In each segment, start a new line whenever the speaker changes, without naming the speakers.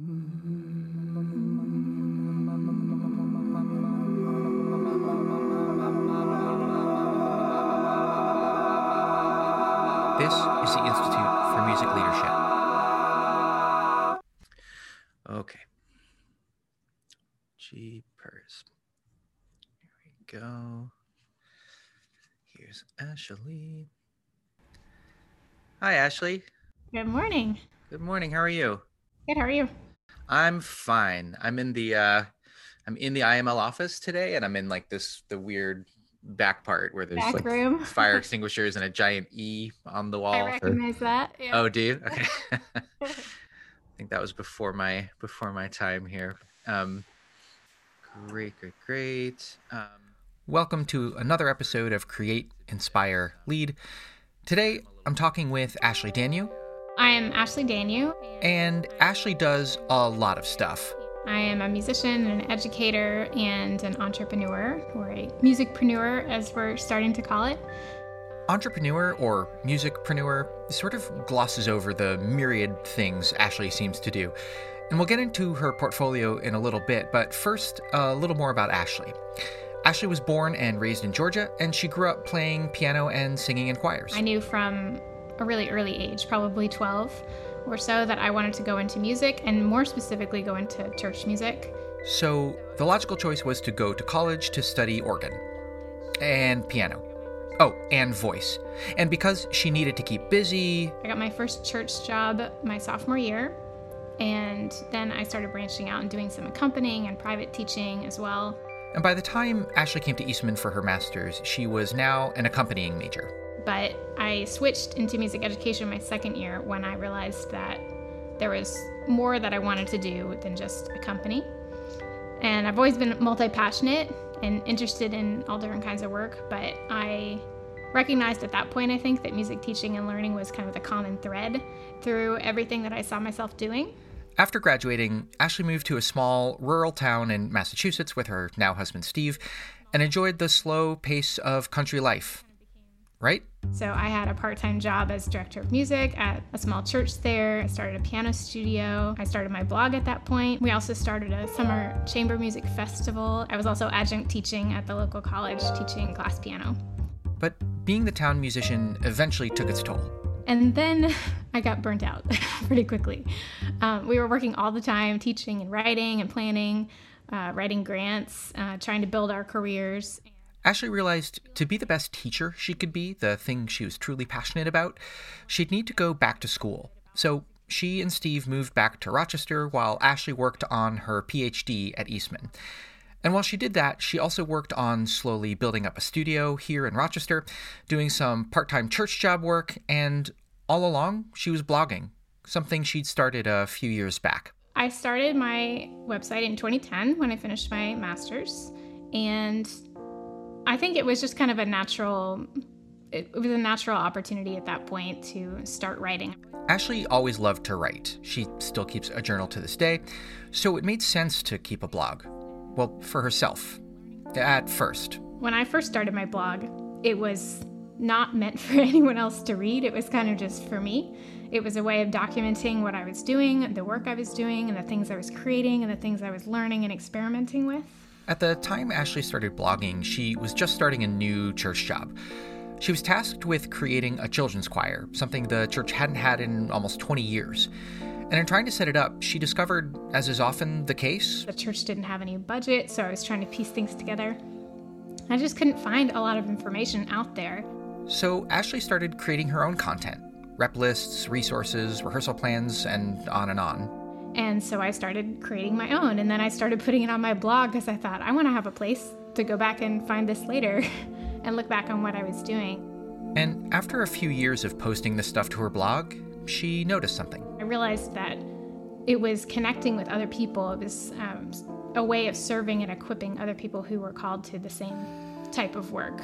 This is the Institute for Music Leadership. Okay. Jeepers. Here we go. Here's Ashley. Hi, Ashley.
Good morning.
Good morning. How are you?
Good. How are you?
I'm fine. I'm in the uh I'm in the IML office today and I'm in like this the weird back part where there's
Back
like
room.
fire extinguishers and a giant E on the wall.
I recognize that. Yeah.
Oh, do you? Okay. I think that was before my before my time here. Um, great, great, great. Um, Welcome to another episode of Create, Inspire, Lead. Today, I'm talking with Ashley Danyew,
I am Ashley Danyew.
and Ashley does a lot of stuff.
I am a musician, an educator, and an entrepreneur, or a musicpreneur, as we're starting to call it.
Entrepreneur or musicpreneur sort of glosses over the myriad things Ashley seems to do. And we'll get into her portfolio in a little bit, but first, a little more about Ashley. Ashley was born and raised in Georgia, and she grew up playing piano and singing in choirs.
I knew from a really early age, probably 12 or so, that I wanted to go into music, and more specifically, go into church music.
So the logical choice was to go to college to study organ and piano. Oh, and voice. And because she needed to keep busy,
I got my first church job my sophomore year, and then I started branching out and doing some accompanying and private teaching as well.
and by the time Ashley came to Eastman for her master's, she was now an accompanying major.
But I switched into music education my second year when I realized that there was more that I wanted to do than just accompany. And I've always been multi passionate and interested in all different kinds of work, but I recognized at that point, I think, that music teaching and learning was kind of the common thread through everything that I saw myself doing.
After graduating, Ashley moved to a small rural town in Massachusetts with her now husband Steve and enjoyed the slow pace of country life. Right?
So I had a part-time job as director of music at a small church there. I started a piano studio. I started my blog at that point. We also started a summer chamber music festival. I was also adjunct teaching at the local college, teaching class piano.
But being the town musician eventually took its toll.
And then I got burnt out pretty quickly. Um, we were working all the time, teaching and writing and planning, uh, writing grants, uh, trying to build our careers.
Ashley realized to be the best teacher she could be, the thing she was truly passionate about, she'd need to go back to school. So she and Steve moved back to Rochester while Ashley worked on her PhD at Eastman. And while she did that, she also worked on slowly building up a studio here in Rochester, doing some part time church job work, and all along, she was blogging, something she'd started a few years back.
I started my website in 2010 when I finished my master's, and I think it was just kind of a natural. It was a natural opportunity at that point to start writing.
Ashley always loved to write. She still keeps a journal to this day, so it made sense to keep a blog. Well, for herself. At first.
When I first started my blog, it was not meant for anyone else to read. It was kind of just for me. It was a way of documenting what I was doing, the work I was doing, and the things I was creating, and the things I was learning and experimenting with.
At the time Ashley started blogging, she was just starting a new church job. She was tasked with creating a children's choir, something the church hadn't had in almost 20 years. And in trying to set it up, she discovered, as is often the case,
The church didn't have any budget, so I was trying to piece things together. I just couldn't find a lot of information out there.
so Ashley started creating her own content rep lists, resources, rehearsal plans, and on and on.
And so I started creating my own. And then I started putting it on my blog because I thought, I want to have a place to go back and find this later and look back on what I was doing.
And after a few years of posting this stuff to her blog, she noticed something.
I realized that it was connecting with other people. It was um, a way of serving and equipping other people who were called to the same type of work.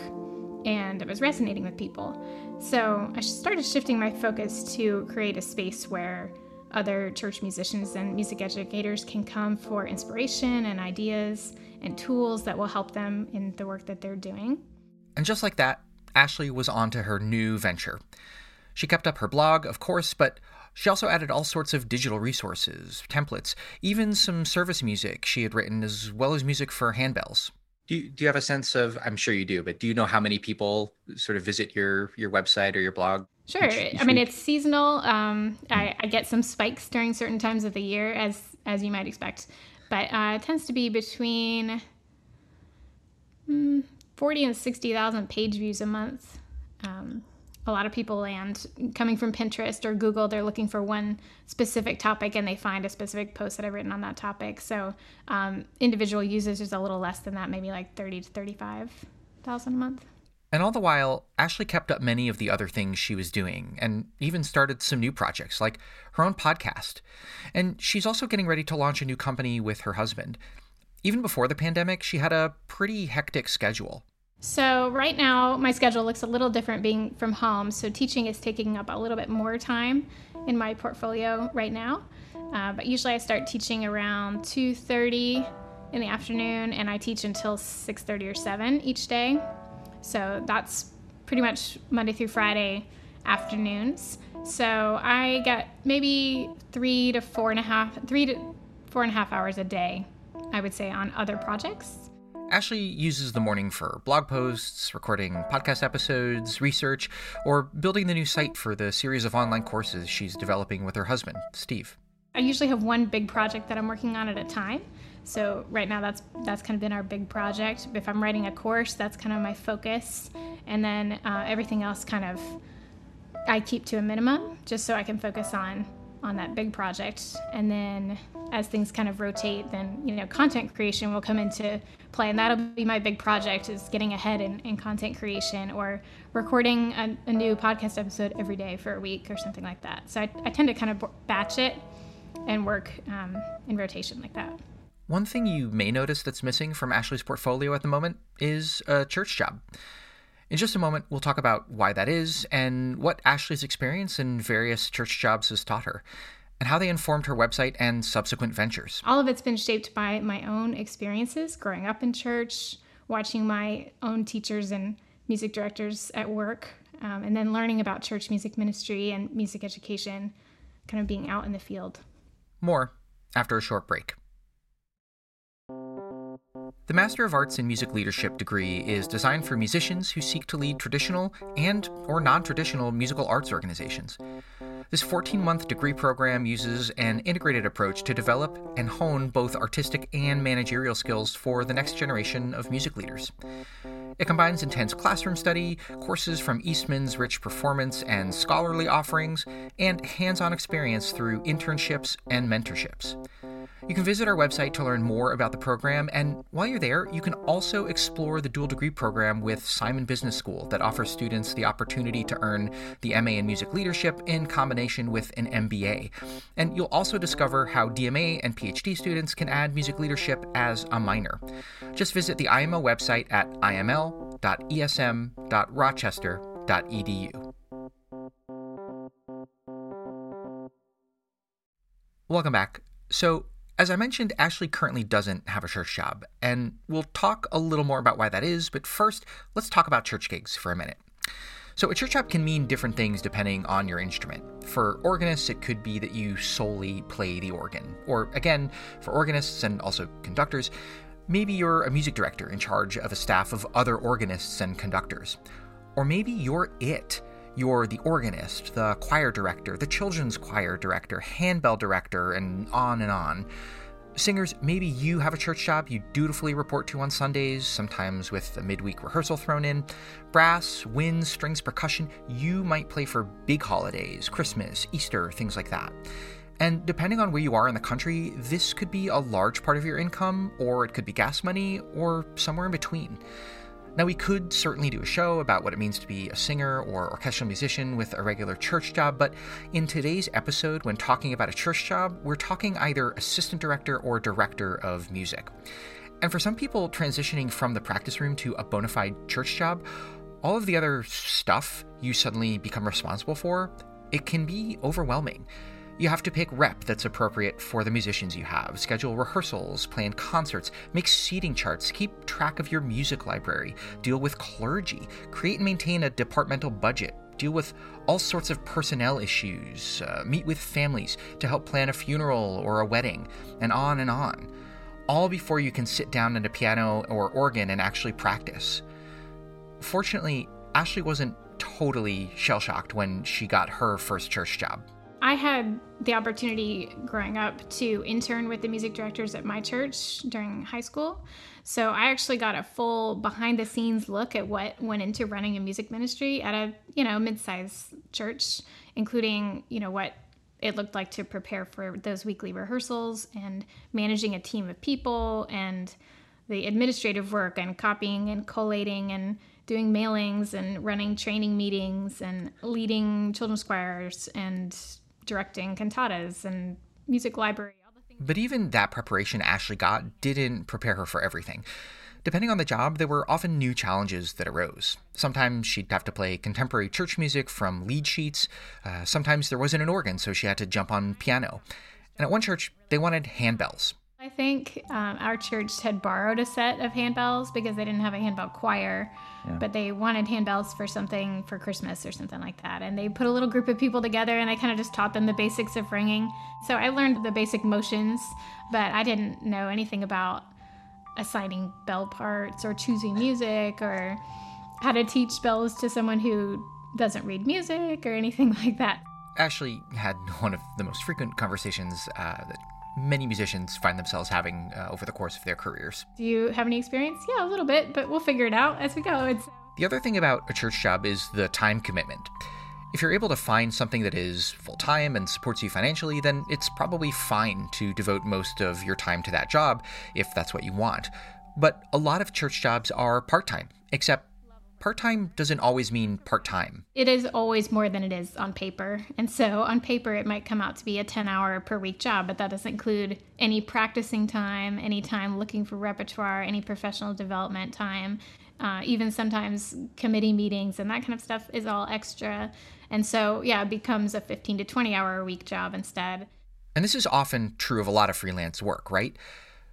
And it was resonating with people. So I started shifting my focus to create a space where other church musicians and music educators can come for inspiration and ideas and tools that will help them in the work that they're doing.
And just like that, Ashley was on to her new venture. She kept up her blog, of course, but She also added all sorts of digital resources, templates, even some service music she had written, as well as music for handbells.
Do you, do you have a sense of? I'm sure you do, but do you know how many people sort of visit your your website or your blog?
Sure. I mean, it's seasonal. Um, I, I, get some spikes during certain times of the year, as as you might expect, but uh, it tends to be between mm, forty and sixty thousand page views a month. Um, a lot of people land coming from Pinterest or Google. They're looking for one specific topic and they find a specific post that I've written on that topic. So um, individual users is a little less than that, maybe like thirty to thirty-five thousand a month.
And all the while, Ashley kept up many of the other things she was doing and even started some new projects like her own podcast. And she's also getting ready to launch a new company with her husband. Even before the pandemic, she had a pretty hectic schedule.
So, right now, my schedule looks a little different being from home. So, teaching is taking up a little bit more time in my portfolio right now. Uh, but usually, I start teaching around 2:30 in the afternoon, and I teach until 6:30 or 7 each day. So that's pretty much Monday through Friday afternoons. So I get maybe three to four and a half, three to four and a half hours a day, I would say, on other projects.
Ashley uses the morning for blog posts, recording podcast episodes, research, or building the new site for the series of online courses she's developing with her husband, Steve.
I usually have one big project that I'm working on at a time. So right now that's that's kind of been our big project. If I'm writing a course, that's kind of my focus, and then uh, everything else kind of I keep to a minimum just so I can focus on on that big project. And then as things kind of rotate, then you know content creation will come into play, and that'll be my big project is getting ahead in, in content creation or recording a, a, new podcast episode every day for a week or something like that. So I, I tend to kind of batch it and work um, in rotation like that.
One thing you may notice that's missing from Ashley's portfolio at the moment is a church job. In just a moment, we'll talk about why that is and what Ashley's experience in various church jobs has taught her, and how they informed her website and subsequent ventures.
All of it's been shaped by my own experiences growing up in church, watching my own teachers and music directors at work, um, and then learning about church music ministry and music education, kind of being out in the field.
More after a short break. The Master of Arts in Music Leadership degree is designed for musicians who seek to lead traditional and or non-traditional musical arts organizations. This 14-month degree program uses an integrated approach to develop and hone both artistic and managerial skills for the next generation of music leaders. It combines intense classroom study, courses from Eastman's rich performance and scholarly offerings, and hands-on experience through internships and mentorships. You can visit our website to learn more about the program, and while you're there, you can also explore the dual degree program with Simon Business School that offers students the opportunity to earn the MA in Music Leadership in combination with an MBA. And you'll also discover how DMA and PhD students can add music leadership as a minor. Just visit the IML website at iml.esm.rochester.edu. Welcome back. So, as I mentioned, Ashley currently doesn't have a church job, and we'll talk a little more about why that is, but first, let's talk about church gigs for a minute. So, a church job can mean different things depending on your instrument. For organists, it could be that you solely play the organ. Or, again, for organists and also conductors, maybe you're a music director in charge of a staff of other organists and conductors. Or maybe you're it. You're the organist, the choir director, the children's choir director, handbell director, and on and on. Singers, maybe you have a church job you dutifully report to on Sundays, sometimes with a midweek rehearsal thrown in. Brass, winds, strings, percussion, you might play for big holidays, Christmas, Easter, things like that. And depending on where you are in the country, this could be a large part of your income, or it could be gas money, or somewhere in between. Now, we could certainly do a show about what it means to be a singer or orchestral musician with a regular church job, but in today's episode, when talking about a church job, we're talking either assistant director or director of music. And for some people transitioning from the practice room to a bona fide church job, all of the other stuff you suddenly become responsible for, it can be overwhelming. You have to pick rep that's appropriate for the musicians you have, schedule rehearsals, plan concerts, make seating charts, keep track of your music library, deal with clergy, create and maintain a departmental budget, deal with all sorts of personnel issues, uh, meet with families to help plan a funeral or a wedding, and on and on. All before you can sit down at a piano or organ and actually practice. Fortunately, Ashley wasn't totally shell shocked when she got her first church job.
I had the opportunity growing up to intern with the music directors at my church during high school. So I actually got a full behind the scenes look at what went into running a music ministry at a, you know, mid-sized church, including, you know, what it looked like to prepare for those weekly rehearsals and managing a team of people and the administrative work and copying and collating and doing mailings and running training meetings and leading children's choirs and directing cantatas and music library.
Other things but even that preparation Ashley got didn't prepare her for everything. Depending on the job, there were often new challenges that arose. Sometimes she'd have to play contemporary church music from lead sheets. Uh, sometimes there wasn't an organ, so she had to jump on piano. And at one church, they wanted handbells.
I think um, our church had borrowed a set of handbells because they didn't have a handbell choir, yeah. but they wanted handbells for something for Christmas or something like that. And they put a little group of people together and I kind of just taught them the basics of ringing. So I learned the basic motions, but I didn't know anything about assigning bell parts or choosing music or how to teach bells to someone who doesn't read music or anything like that.
Ashley had one of the most frequent conversations uh, that many musicians find themselves having uh, over the course of their careers.
Do you have any experience? Yeah, a little bit, but we'll figure it out as we go. It's...
The other thing about a church job is the time commitment. If you're able to find something that is full time and supports you financially, then it's probably fine to devote most of your time to that job if that's what you want. But a lot of church jobs are part time, except part time doesn't always mean part time.
It is always more than it is on paper. And so on paper, it might come out to be a 10 hour per week job, but that doesn't include any practicing time, any time looking for repertoire, any professional development time. Uh, even sometimes committee meetings and that kind of stuff is all extra. And so, yeah, it becomes a 15 to 20 hour a week job instead.
And this is often true of a lot of freelance work, right?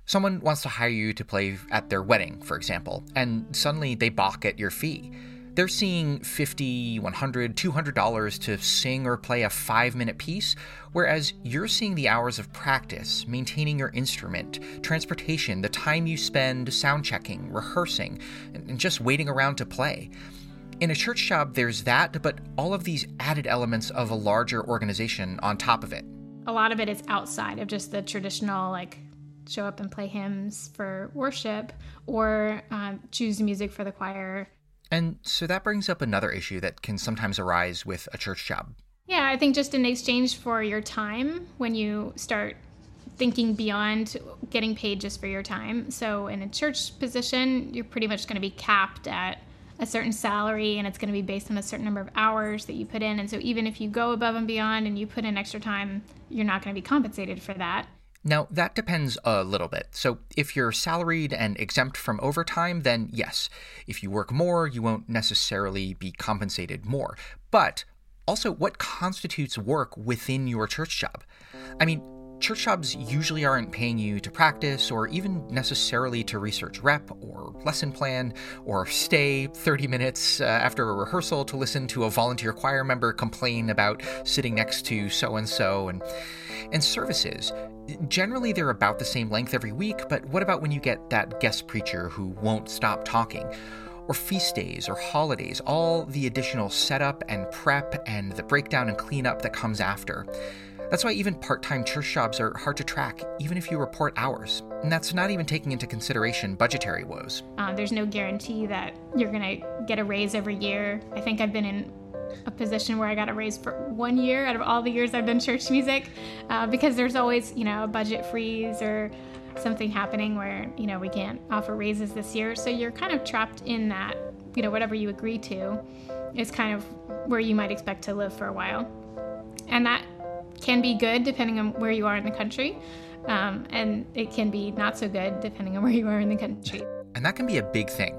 Someone wants to hire you to play at their wedding, for example, and suddenly they balk at your fee. They're seeing $50, $100, $200 to sing or play a five minute piece, whereas you're seeing the hours of practice, maintaining your instrument, transportation, the time you spend sound checking, rehearsing, and just waiting around to play. In a church job, there's that, but all of these added elements of a larger organization on top of it.
A lot of it is outside of just the traditional, like, show up and play hymns for worship or um, choose music for the choir.
And so that brings up another issue that can sometimes arise with a church job.
Yeah, I think just in exchange for your time, when you start thinking beyond getting paid just for your time. So in a church position, you're pretty much going to be capped at a certain salary and it's going to be based on a certain number of hours that you put in. And so even if you go above and beyond and you put in extra time, you're not going to be compensated for that.
Now, that depends a little bit. So, if you're salaried and exempt from overtime, then yes. If you work more, you won't necessarily be compensated more. But also, what constitutes work within your church job? I mean, church jobs usually aren't paying you to practice or even necessarily to research rep or lesson plan or stay 30 minutes uh, after a rehearsal to listen to a volunteer choir member complain about sitting next to so and so and and services generally they're about the same length every week but what about when you get that guest preacher who won't stop talking or feast days or holidays, all the additional setup and prep and the breakdown and cleanup that comes after. That's why even part time church jobs are hard to track, even if you report hours. And that's not even taking into consideration budgetary woes.
Uh, there's no guarantee that you're going to get a raise every year. I think I've been in a position where I got a raise for one year out of all the years I've done church music uh, because there's always, you know, a budget freeze or something happening where, you know, we can't offer raises this year. So you're kind of trapped in that, you know, whatever you agree to is kind of where you might expect to live for a while. And that can be good depending on where you are in the country, um, and it can be not so good depending on where you are in the country.
And that can be a big thing.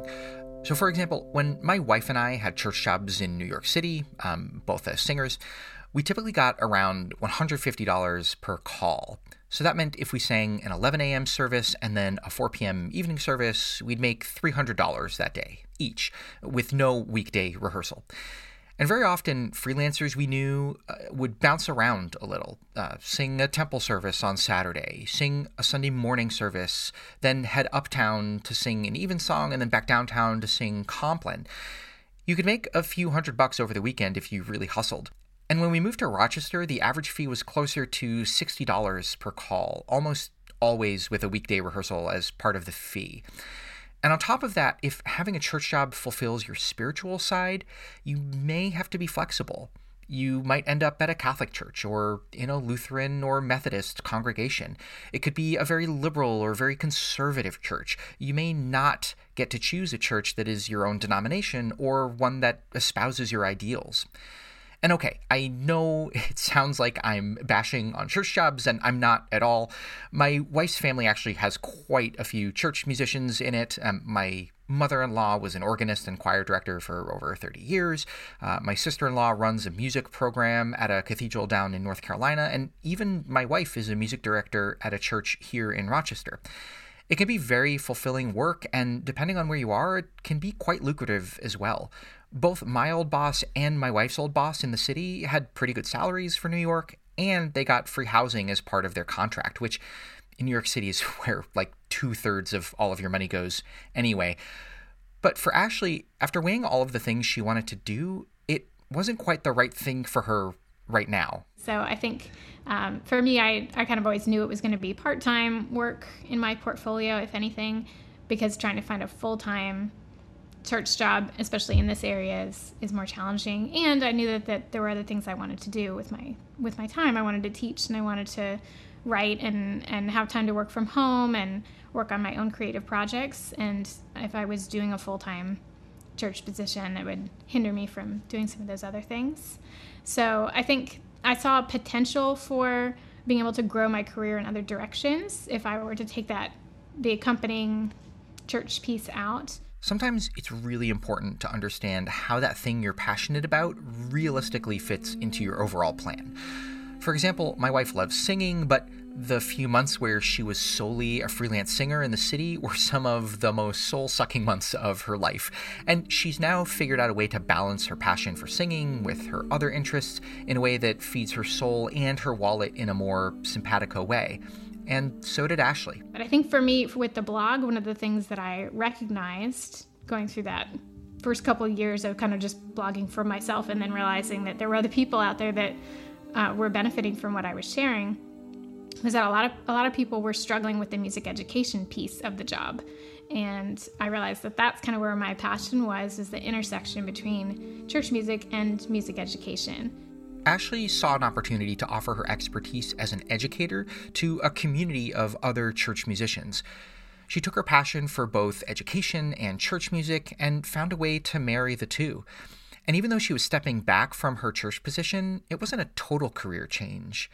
So, for example, when my wife and I had church jobs in New York City, um, both as singers, we typically got around $150 per call. So that meant if we sang an 11 a.m. service and then a 4 p.m. evening service, we'd make $300 that day each, with no weekday rehearsal. And very often, freelancers we knew uh, would bounce around a little, uh, sing a temple service on Saturday, sing a Sunday morning service, then head uptown to sing an evensong, and then back downtown to sing Compline. You could make a few hundred bucks over the weekend if you really hustled. And when we moved to Rochester, the average fee was closer to $60 per call, almost always with a weekday rehearsal as part of the fee. And on top of that, if having a church job fulfills your spiritual side, you may have to be flexible. You might end up at a Catholic church or in a Lutheran or Methodist congregation. It could be a very liberal or very conservative church. You may not get to choose a church that is your own denomination or one that espouses your ideals. And okay, I know it sounds like I'm bashing on church jobs, and I'm not at all. My wife's family actually has quite a few church musicians in it. Um, my mother in law was an organist and choir director for over 30 years. Uh, my sister in law runs a music program at a cathedral down in North Carolina, and even my wife is a music director at a church here in Rochester. It can be very fulfilling work, and depending on where you are, it can be quite lucrative as well both my old boss and my wife's old boss in the city had pretty good salaries for New York, and they got free housing as part of their contract, which in New York City is where like two thirds of all of your money goes anyway. But for Ashley, after weighing all of the things she wanted to do, it wasn't quite the right thing for her right now.
So I think um, for me, I, I kind of always knew it was going to be part time work in my portfolio, if anything, because trying to find a full time church job, especially in this area, is, is more challenging. And I knew that, that there were other things I wanted to do with my with my time. I wanted to teach and I wanted to write and, and have time to work from home and work on my own creative projects. And if I was doing a full time church position, it would hinder me from doing some of those other things. So I think I saw potential for being able to grow my career in other directions if I were to take that the accompanying church piece out
sometimes it's really important to understand how that thing you're passionate about realistically fits into your overall plan. For example, my wife loves singing, but the few months where she was solely a freelance singer in the city were some of the most soul sucking months of her life. And she's now figured out a way to balance her passion for singing with her other interests in a way that feeds her soul and her wallet in a more simpatico way and so did Ashley.
But I think for me, with the blog, one of the things that I recognized going through that first couple of years of kind of just blogging for myself and then realizing that there were other people out there that uh, were benefiting from what I was sharing was that a lot of a lot of people were struggling with the music education piece of the job and i realized that that's kind of where my passion was is the intersection between church music and music education
Ashley saw an opportunity to offer her expertise as an educator to a community of other church musicians. She took her passion for both education and church music and found a way to marry the two. And even though she was stepping back from her church position, it wasn't a total career change.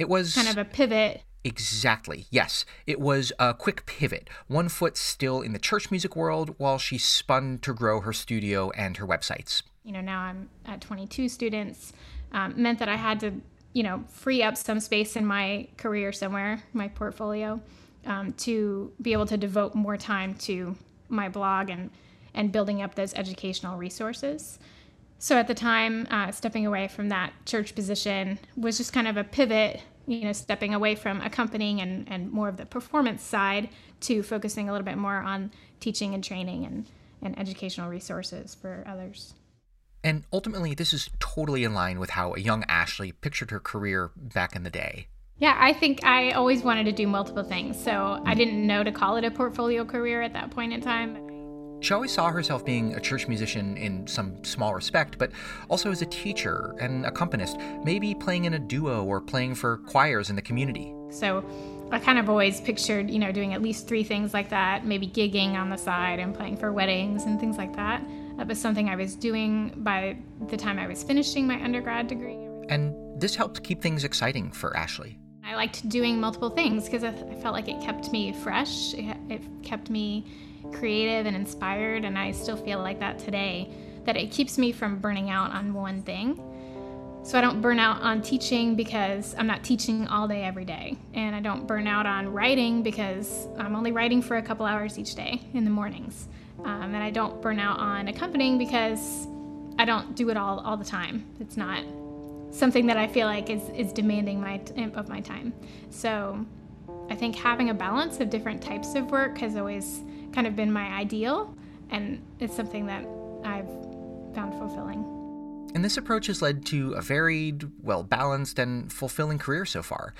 It was
kind of a pivot.
Exactly. Yes. It was a quick pivot. One foot still in the church music world while she spun to grow her studio and her websites.
You know, now I'm at 22 students um, meant that I had to, you know, free up some space in my career somewhere, my portfolio, um, to be able to devote more time to my blog and and building up those educational resources. So at the time, uh, stepping away from that church position was just kind of a pivot, you know, stepping away from accompanying and, and more of the performance side to focusing a little bit more on teaching and training and, and educational resources for others.
And ultimately, this is totally in line with how a young Ashley pictured her career back in the day.
Yeah, I think I always wanted to do multiple things, so I didn't know to call it a portfolio career at that point in time.
She always saw herself being a church musician in some small respect, but also as a teacher and accompanist, maybe playing in a duo or playing for choirs in the community.
So I kind of always pictured, you know, doing at least three things like that, maybe gigging on the side and playing for weddings and things like that. That was something I was doing by the time I was finishing my undergrad degree.
And this helped keep things exciting for Ashley.
I liked doing multiple things because I, felt like it kept me fresh, it kept me creative and inspired, and I still feel like that today. That it keeps me from burning out on one thing. So I don't burn out on teaching because I'm not teaching all day every day. And I don't burn out on writing because I'm only writing for a couple hours each day in the mornings. Um, and I don't burn out on accompanying because I don't do it all all the time. It's not something that I feel like is is demanding my of my time. So I think having a balance of different types of work has always kind of been my ideal, and it's something that I've found fulfilling.
And this approach has led to a varied, well balanced, and fulfilling career so far.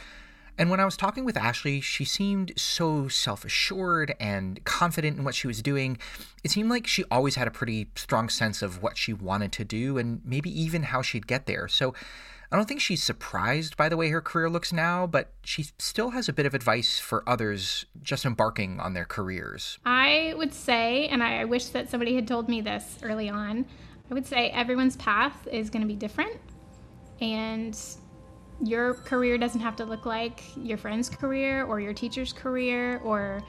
And when I was talking with Ashley, she seemed so self assured and confident in what she was doing. It seemed like she always had a pretty strong sense of what she wanted to do and maybe even how she'd get there. So I don't think she's surprised by the way her career looks now, but she still has a bit of advice for others just embarking on their careers.
I would say, and I wish that somebody had told me this early on, I would say everyone's path is going to be different. And your career doesn't have to look like your friend's career or your teacher's career or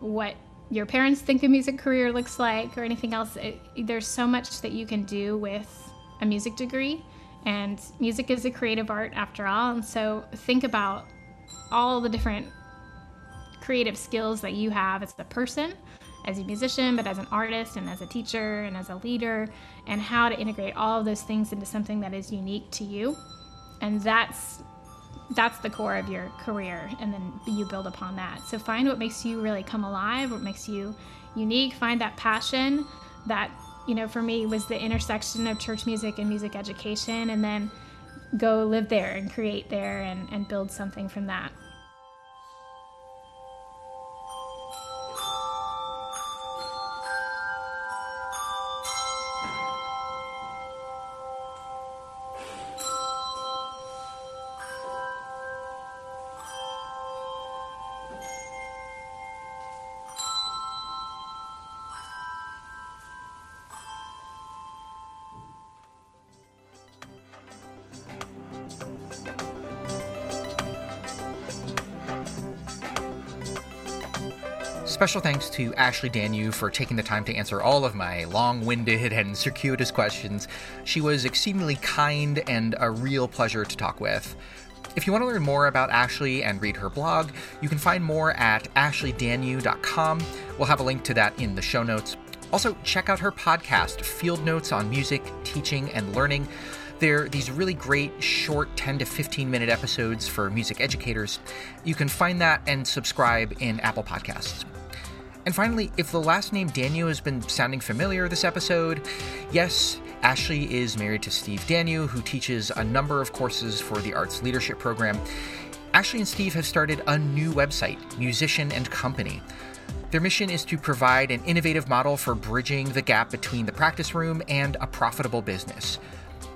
what your parents think a music career looks like or anything else. It, there's so much that you can do with a music degree and music is a creative art after all. And so think about all the different creative skills that you have as a person, as a musician, but as an artist and as a teacher and as a leader, and how to integrate all of those things into something that is unique to you. And that's that's the core of your career and then you build upon that. So find what makes you really come alive, what makes you unique, find that passion that you know, for me was the intersection of church music and music education, and then go live there and create there and, and build something from that.
Special thanks to Ashley Danyew for taking the time to answer all of my long winded and circuitous questions. She was exceedingly kind and a real pleasure to talk with. If you want to learn more about Ashley and read her blog, you can find more at ashleydanyew.com. We'll have a link to that in the show notes. Also, check out her podcast, Field Notes on Music, Teaching, and Learning. They're these really great short 10 to 15 minute episodes for music educators. You can find that and subscribe in Apple Podcasts. And finally, if the last name Danyew has been sounding familiar this episode, yes, Ashley is married to Steve Danyew, who teaches a number of courses for the Arts Leadership Program. Ashley and Steve have started a new website, Musician and Company. Their mission is to provide an innovative model for bridging the gap between the practice room and a profitable business.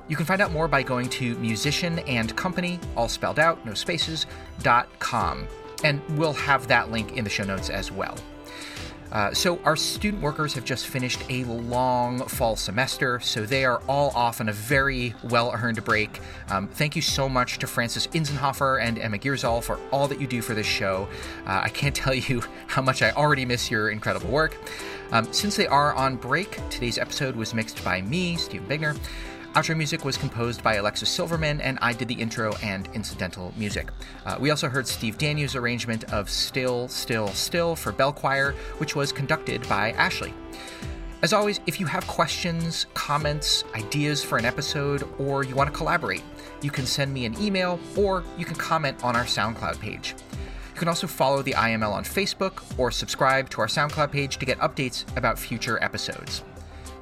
You can find out more by going to musician and company, all spelled out, no spaces, dot com. And we'll have that link in the show notes as well. Uh, so, our student workers have just finished a long fall semester, so they are all off on a very well earned break. Um, thank you so much to Francis Inzenhofer and Emma Giersal for all that you do for this show. Uh, I can't tell you how much I already miss your incredible work. Um, since they are on break, today's episode was mixed by me, Stephen Bigner. Outro music was composed by Alexis Silverman, and I did the intro and incidental music. Uh, we also heard Steve Danyew's arrangement of Still, Still, Still for bell choir, which was conducted by Ashley. As always, if you have questions, comments, ideas for an episode, or you want to collaborate, you can send me an email or you can comment on our SoundCloud page. You can also follow the IML on Facebook or subscribe to our SoundCloud page to get updates about future episodes.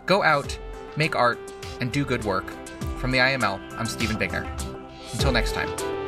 Go out, make art, and do good work. From the IML, I'm Stephen Bigner. Until next time.